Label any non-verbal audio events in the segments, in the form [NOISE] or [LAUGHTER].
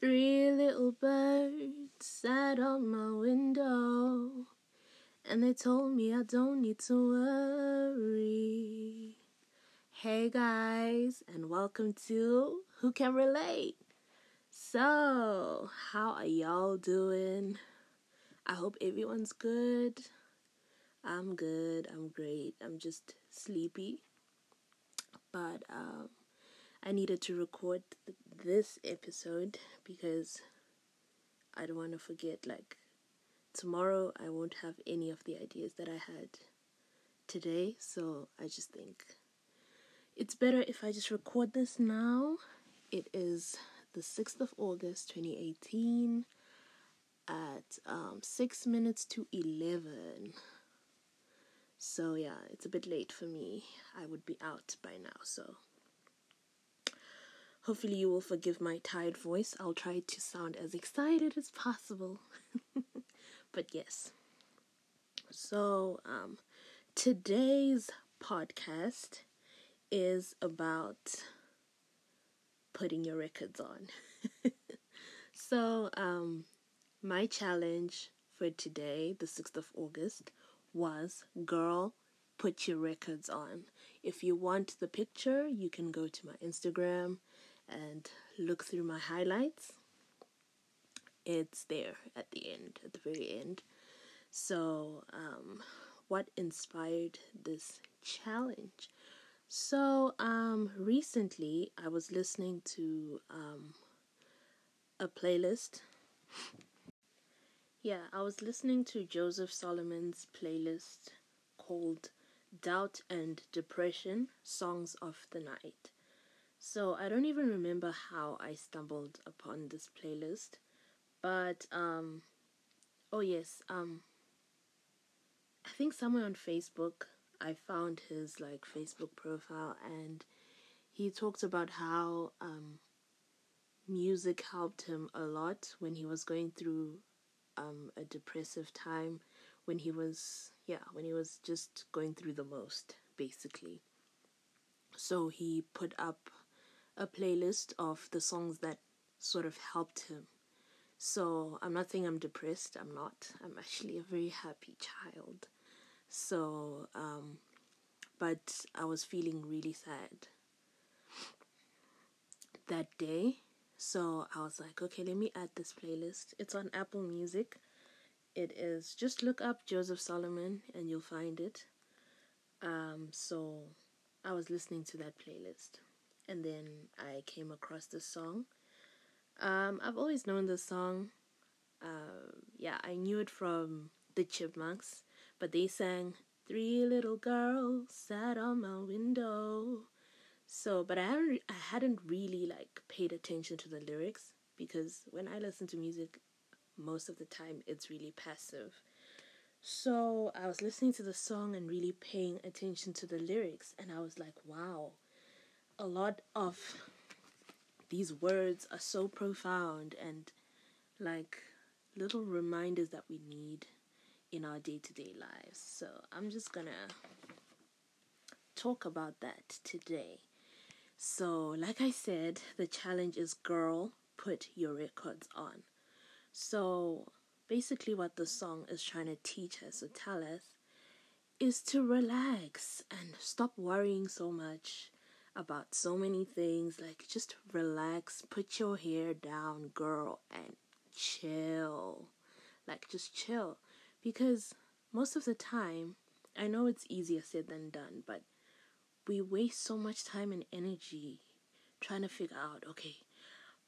Three little birds sat on my window and they told me I don't need to worry. Hey guys, and welcome to Who Can Relate. So, how are y'all doing? I hope everyone's good. I'm good. I'm great. I'm just sleepy. But um I needed to record this episode because I don't want to forget. Like, tomorrow I won't have any of the ideas that I had today, so I just think it's better if I just record this now. It is the 6th of August 2018 at um, 6 minutes to 11. So, yeah, it's a bit late for me. I would be out by now, so Hopefully, you will forgive my tired voice. I'll try to sound as excited as possible. [LAUGHS] but yes. So, um, today's podcast is about putting your records on. [LAUGHS] so, um, my challenge for today, the 6th of August, was Girl, put your records on. If you want the picture, you can go to my Instagram and look through my highlights, it's there at the end, at the very end. So, um, what inspired this challenge? So, um, recently I was listening to um, a playlist. Yeah, I was listening to Joseph Solomon's playlist called Doubt and Depression Songs of the Night. So I don't even remember how I stumbled upon this playlist, but um, oh yes, um, I think somewhere on Facebook I found his like Facebook profile and he talked about how um music helped him a lot when he was going through um a depressive time when he was yeah when he was just going through the most basically. So he put up a playlist of the songs that sort of helped him. So I'm not saying I'm depressed. I'm not. I'm actually a very happy child. So, um, but I was feeling really sad that day. So I was like, okay, let me add this playlist. It's on Apple Music. It is just look up Joseph Solomon and you'll find it. Um, so I was listening to that playlist and then I came across this song. Um, I've always known this song. Uh, yeah, I knew it from the Chipmunks, but they sang Three Little Girls Sat on My Window. So, but I hadn't, I hadn't really like paid attention to the lyrics because when I listen to music, most of the time it's really passive. So I was listening to the song and really paying attention to the lyrics, and I was like, wow, a lot of these words are so profound and like little reminders that we need in our day to day lives. So I'm just gonna talk about that today. So, like I said, the challenge is girl, put your records on. So, basically, what the song is trying to teach us or tell us is to relax and stop worrying so much about so many things. Like, just relax, put your hair down, girl, and chill. Like, just chill. Because most of the time, I know it's easier said than done, but we waste so much time and energy trying to figure out, okay,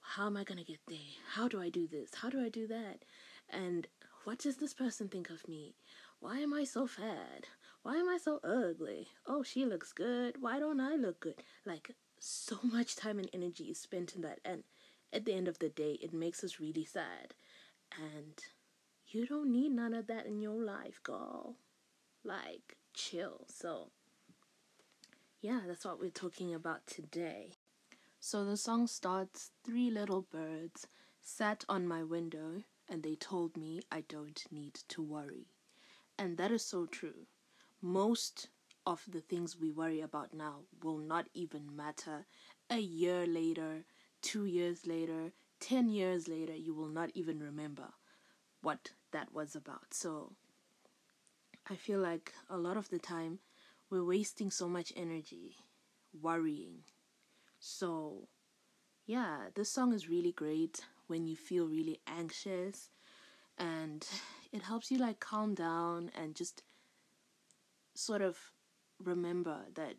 how am I going to get there? How do I do this? How do I do that? And what does this person think of me? Why am I so fat? Why am I so ugly? Oh, she looks good. Why don't I look good? Like, so much time and energy is spent in that. And at the end of the day, it makes us really sad. And you don't need none of that in your life, girl. Like, chill. So, yeah, that's what we're talking about today. So the song starts Three little birds sat on my window and they told me I don't need to worry. And that is so true. Most of the things we worry about now will not even matter a year later, two years later, 10 years later, you will not even remember what that was about. So I feel like a lot of the time we're wasting so much energy worrying. So, yeah, this song is really great when you feel really anxious and it helps you like calm down and just sort of remember that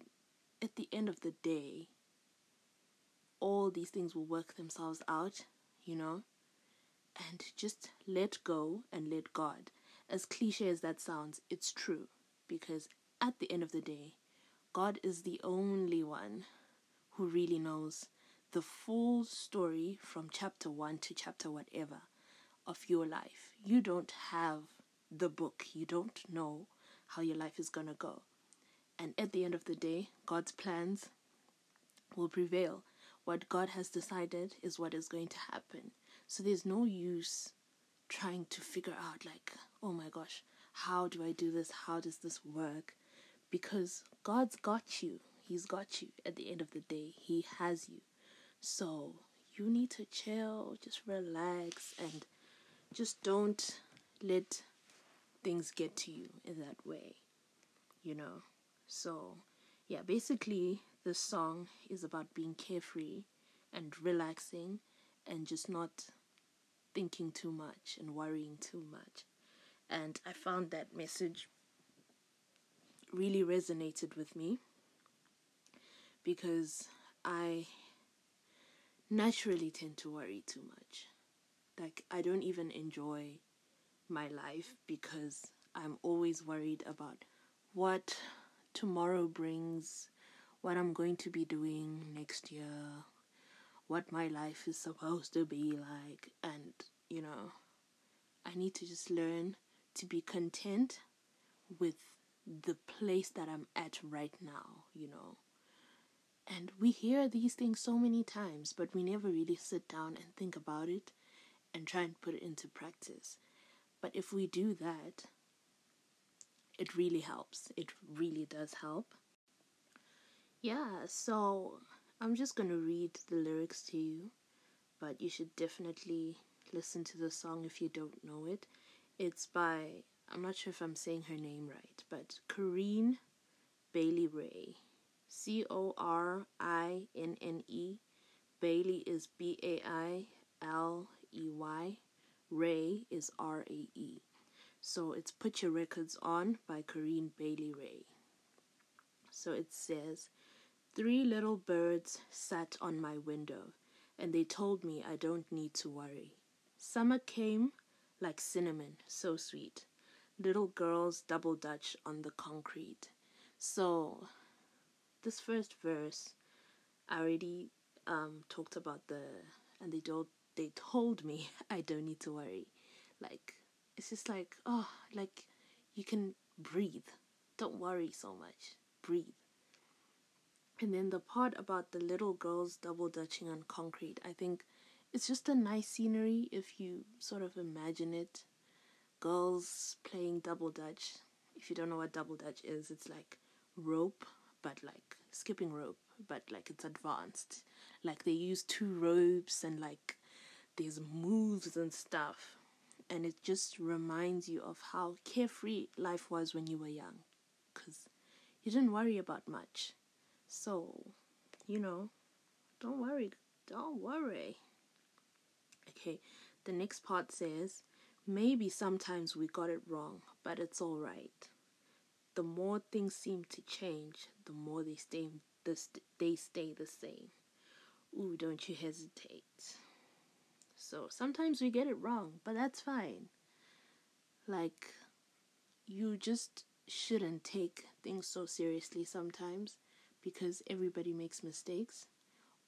at the end of the day, all these things will work themselves out, you know? And just let go and let God. As cliche as that sounds, it's true. Because at the end of the day, God is the only one who really knows the full story from chapter 1 to chapter whatever of your life. You don't have the book, you don't know how your life is going to go. And at the end of the day, God's plans will prevail. What God has decided is what is going to happen. So there's no use trying to figure out, like, oh my gosh, how do I do this? How does this work? Because God's got you. He's got you at the end of the day. He has you. So you need to chill, just relax, and just don't let things get to you in that way, you know. So, yeah, basically, this song is about being carefree and relaxing and just not thinking too much and worrying too much. And I found that message really resonated with me because I naturally tend to worry too much. Like, I don't even enjoy my life because I'm always worried about what tomorrow brings, what I'm going to be doing next year, what my life is supposed to be like, and you know, I need to just learn to be content with the place that I'm at right now, you know. And we hear these things so many times, but we never really sit down and think about it and try and put it into practice. But if we do that, it really helps. It really does help. Yeah, so I'm just going to read the lyrics to you, but you should definitely listen to the song if you don't know it. It's by, I'm not sure if I'm saying her name right, but Corinne Bailey Rae. C O R I N N E. Bailey is B A I L E Y. Rae is R A E. So it's Put Your Records On by Corinne Bailey Rae. So it says, Three little birds sat on my window, and they told me I don't need to worry. Summer came like cinnamon, so sweet. Little girls double dutch on the concrete. So, this first verse, I already um, talked about the, and they told they told me [LAUGHS] I don't need to worry. Like it's just like, oh, like you can breathe. Don't worry so much. Breathe. And then the part about the little girls double dutching on concrete, I think it's just a nice scenery if you sort of imagine it. Girls playing double dutch. If you don't know what double dutch is, it's like rope, but like skipping rope, but like it's advanced. Like they use two ropes and like there's moves and stuff and it just reminds you of how carefree life was when you were young because you didn't worry about much. So, you know, don't worry. Don't worry. Okay, the next part says maybe sometimes we got it wrong, but it's all right. The more things seem to change, the more they stay the they stay the same. Ooh, don't you hesitate. So sometimes we get it wrong, but that's fine. Like, you just shouldn't take things so seriously sometimes because everybody makes mistakes.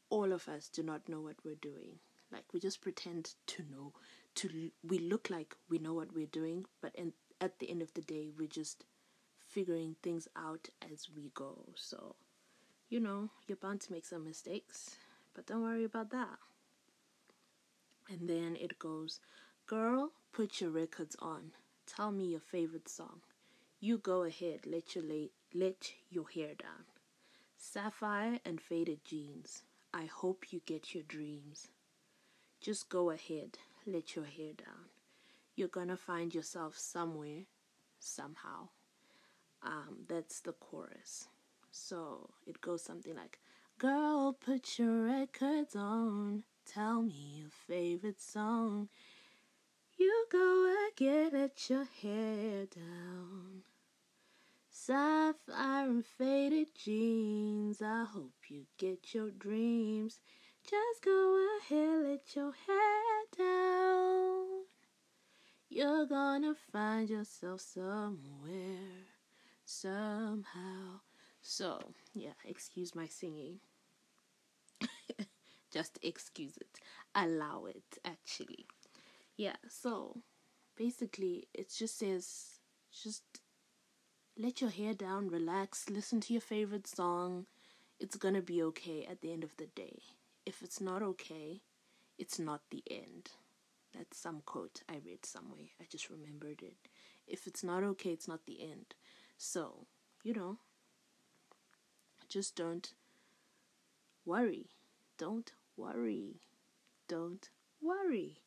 All of us do not know what we're doing. Like, we just pretend to know, to we look like we know what we're doing, but in, at the end of the day, we're just figuring things out as we go. So, you know, you're bound to make some mistakes, but don't worry about that. And then it goes, Girl, put your records on. Tell me your favorite song. You go ahead, let your lay, let your hair down. Sapphire and faded jeans. I hope you get your dreams. just go ahead, let your hair down. You're gonna find yourself somewhere, somehow. Um, that's the chorus. So it goes something like, Girl, put your records on. Tell me your favorite song. You go again, let your hair down. Sapphire and faded jeans. I hope you get your dreams. Just go ahead, let your hair down. You're gonna find yourself somewhere, somehow. So, yeah, excuse my singing. Just excuse it. Allow it, actually. Yeah, so basically, it just says just let your hair down, relax, listen to your favorite song. It's gonna be okay at the end of the day. If it's not okay, it's not the end. That's some quote I read somewhere. I just remembered it. If it's not okay, it's not the end. So, you know, just don't worry. Don't worry. Don't worry.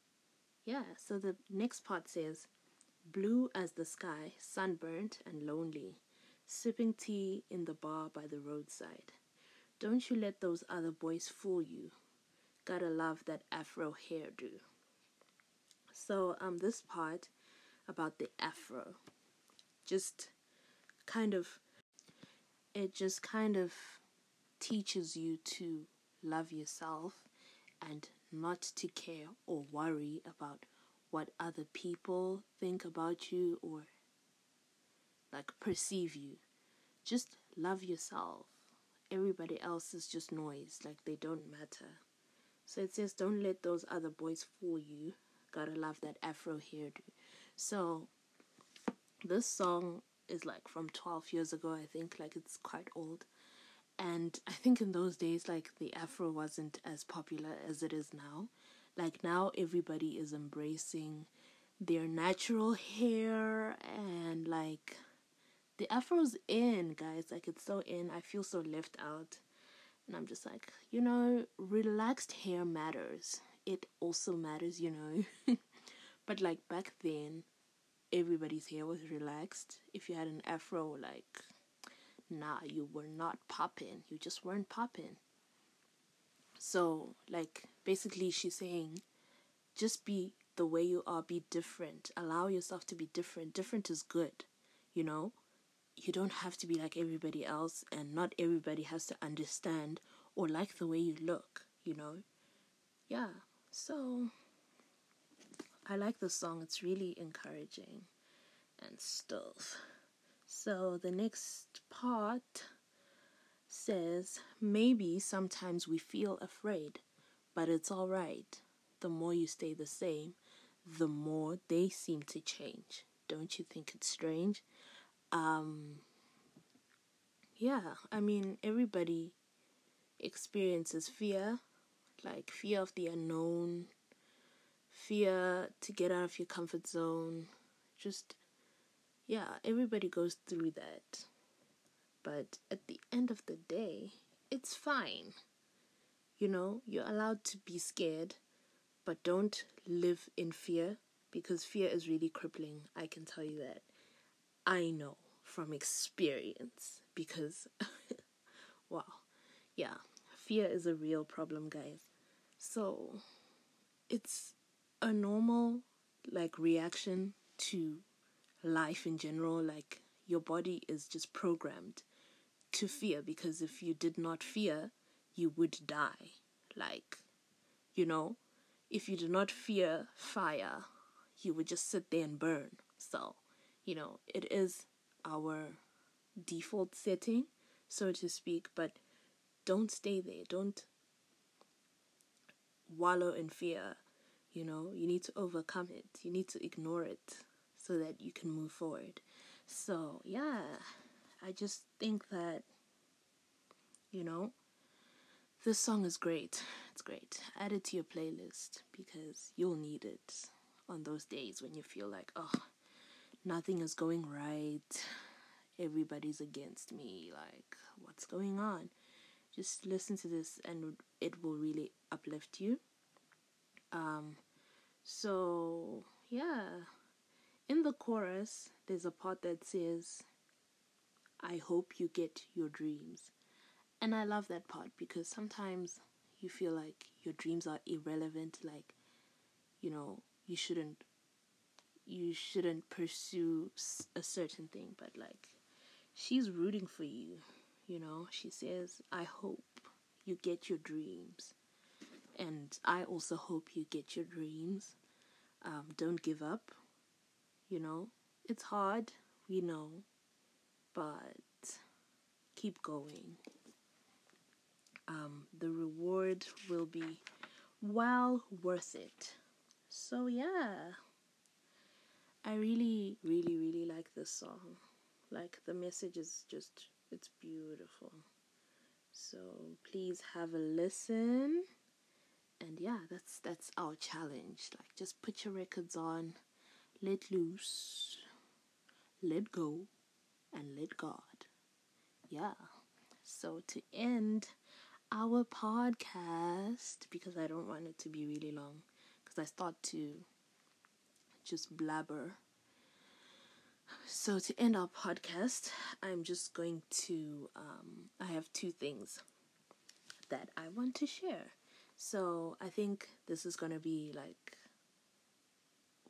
Yeah, so the next part says blue as the sky, sunburnt and lonely, sipping tea in the bar by the roadside. Don't you let those other boys fool you. Gotta love that afro hairdo. So, um, this part about the afro just kind of it just kind of teaches you to love yourself and not to care or worry about what other people think about you or like perceive you. Just love yourself. Everybody else is just noise, like they don't matter. So it says, don't let those other boys fool you. Gotta love that afro hairdo. So this song is like from 12 years ago, I think, like it's quite old. And I think in those days, like the afro wasn't as popular as it is now. Like now, everybody is embracing their natural hair and like the afro's in, guys. Like it's so in. I feel so left out. And I'm just like, you know, relaxed hair matters. It also matters, you know. [LAUGHS] but like back then, everybody's hair was relaxed. If you had an afro, like, nah, you were not popping. You just weren't popping. So, like, basically, she's saying, just be the way you are, be different. Allow yourself to be different. Different is good, you know? You don't have to be like everybody else, and not everybody has to understand or like the way you look, you know? Yeah, so I like the song, it's really encouraging and stuff. So the next part says maybe sometimes we feel afraid, but it's alright. The more you stay the same, the more they seem to change. Don't you think it's strange? Um, yeah, I mean, everybody experiences fear, like fear of the unknown, fear to get out of your comfort zone. Just, yeah, everybody goes through that. But at the end of the day, it's fine. You know, you're allowed to be scared, but don't live in fear because fear is really crippling. I can tell you that. I know from experience because, [LAUGHS] wow, yeah, fear is a real problem, guys. So, it's a normal like reaction to life in general like your body is just programmed to fear because if you did not fear you would die. Like you know if you did not fear fire you would just sit there and burn. So you know it is our default setting so to speak but don't stay there. Don't wallow in fear. You know, you need to overcome it. You need to ignore it so that you can move forward. So, yeah, I just think that, you know, this song is great. It's great. Add it to your playlist because you'll need it on those days when you feel like, oh, nothing is going right. Everybody's against me. Like, what's going on? Just listen to this and it will really uplift you Um, so yeah, in the chorus, there's a part that says, "I hope you get your dreams," and I love that part because sometimes you feel like your dreams are irrelevant, like you know you shouldn't you shouldn't pursue a certain thing, but like she's rooting for you, you know. She says, "I hope you get your dreams." And I also hope you get your dreams. Um, don't give up. You know, it's hard, we know, but keep going. Um, the reward will be well worth it. So, yeah, I really, really, really like this song. Like, the message is just, it's beautiful. So, please have a listen. And yeah, that's that's our challenge. Like just put your records on, let loose, let go, and let God. Yeah. So to end our podcast, because I don't want it to be really long, because I start to just blabber. So to end our podcast, I'm just going to. Um, I have two things that I want to share. So I think this is gonna be like,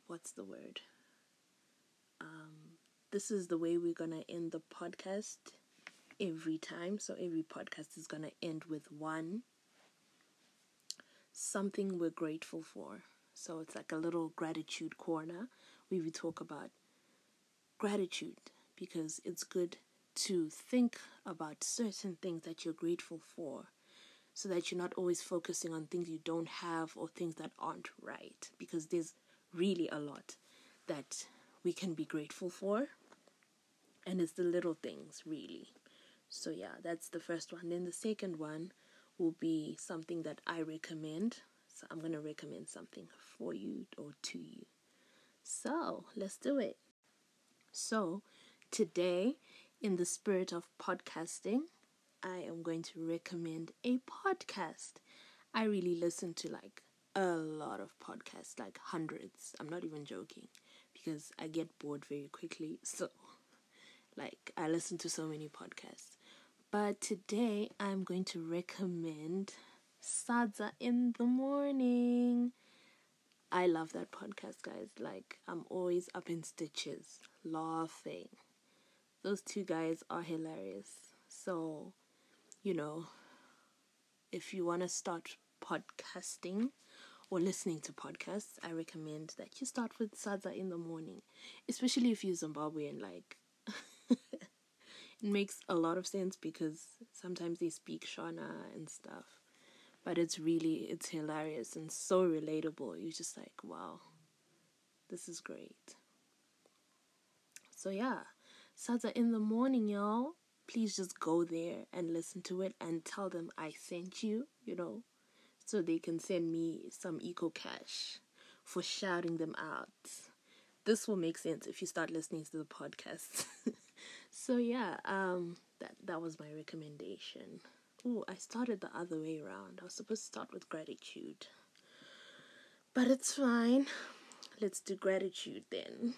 what's the word? Um, this is the way we're gonna end the podcast every time. So every podcast is gonna end with one something we're grateful for. So it's like a little gratitude corner where we talk about gratitude because it's good to think about certain things that you're grateful for so that you're not always focusing on things you don't have or things that aren't right because there's really a lot that we can be grateful for. And it's the little things really. So yeah that's the first one. Then the second one will be something that i recommend. So i'm going to recommend something for you or to you. So let's do it. So today in the spirit of podcasting I am going to recommend a podcast. I really listen to like a lot of podcasts, like hundreds. I'm not even joking because I get bored very quickly. [LAUGHS] So, like, I listen to so many podcasts. But today I'm going to recommend Sadza in the Morning. I love that podcast, guys. Like, I'm always up in stitches, laughing. Those two guys are hilarious. So, you know, if you want to start podcasting or listening to podcasts, I recommend that you start with Sadza in the morning, especially if you're Zimbabwean. Like, [LAUGHS] it makes a lot of sense because sometimes they speak Shona and stuff, but it's really it's hilarious and so relatable. You're just like, wow, this is great. So yeah, Sadza in the morning, y'all please just go there and listen to it and tell them I sent you, you know, so they can send me some EcoCash for shouting them out. This will make sense if you start listening to the podcast. [LAUGHS] so yeah, um that that was my recommendation. Oh, I started the other way around. I was supposed to start with gratitude. But it's fine. Let's do gratitude then.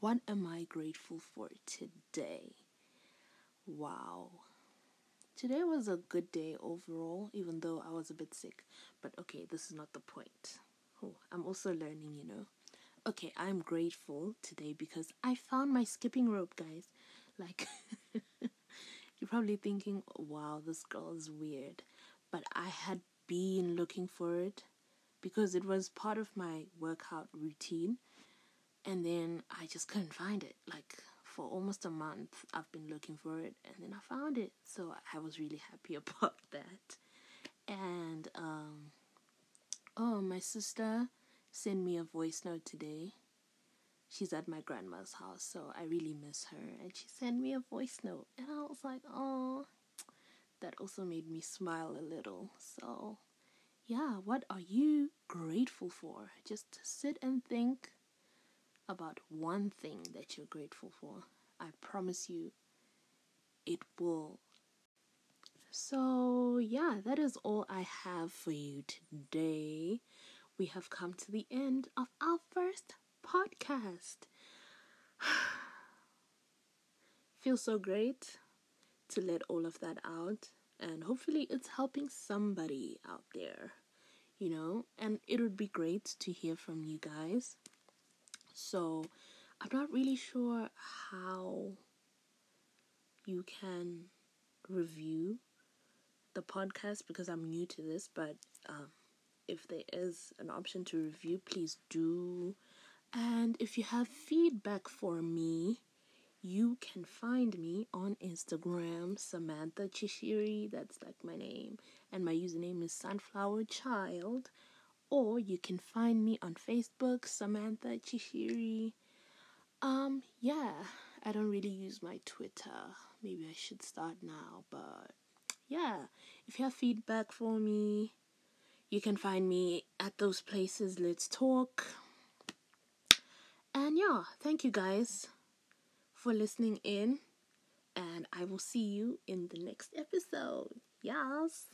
What am I grateful for today? Wow. Today was a good day overall, even though I was a bit sick. But okay, this is not the point. Oh, I'm also learning, you know. Okay, I'm grateful today because I found my skipping rope, guys. Like, [LAUGHS] you're probably thinking, wow, this girl is weird. But I had been looking for it because it was part of my workout routine. And then I just couldn't find it. Like, for almost a month. I've been looking for it and then I found it. So I was really happy [LAUGHS] about that. And um oh, my sister sent me a voice note today. She's at my grandma's house, so I really miss her. And she sent me a voice note, and I was like, oh, that also made me smile a little. So, yeah, what are you grateful for? Just sit and think about one thing that you're grateful for. I promise you it will. So, yeah, that is all I have for you today. we have come to the end of our first podcast. [SIGHS] Feels so great to let all of that out, and hopefully, it's helping somebody out there, you know. And it would be great to hear from you guys. So, I'm not really sure how you can review the podcast because I'm new to this, but um, if there is an option to review, please do. And if you have feedback for me, you can find me on Instagram, Samantha Chishiri, that's like my name, and my username is Sunflower Child. Or you can find me on Facebook, Samantha Chishiri. Um, yeah, I don't really use my Twitter. Maybe I should start now, but yeah, if you have feedback for me, you can find me at those places. Let's talk. And yeah, thank you guys for listening in. And I will see you in the next episode. Yes.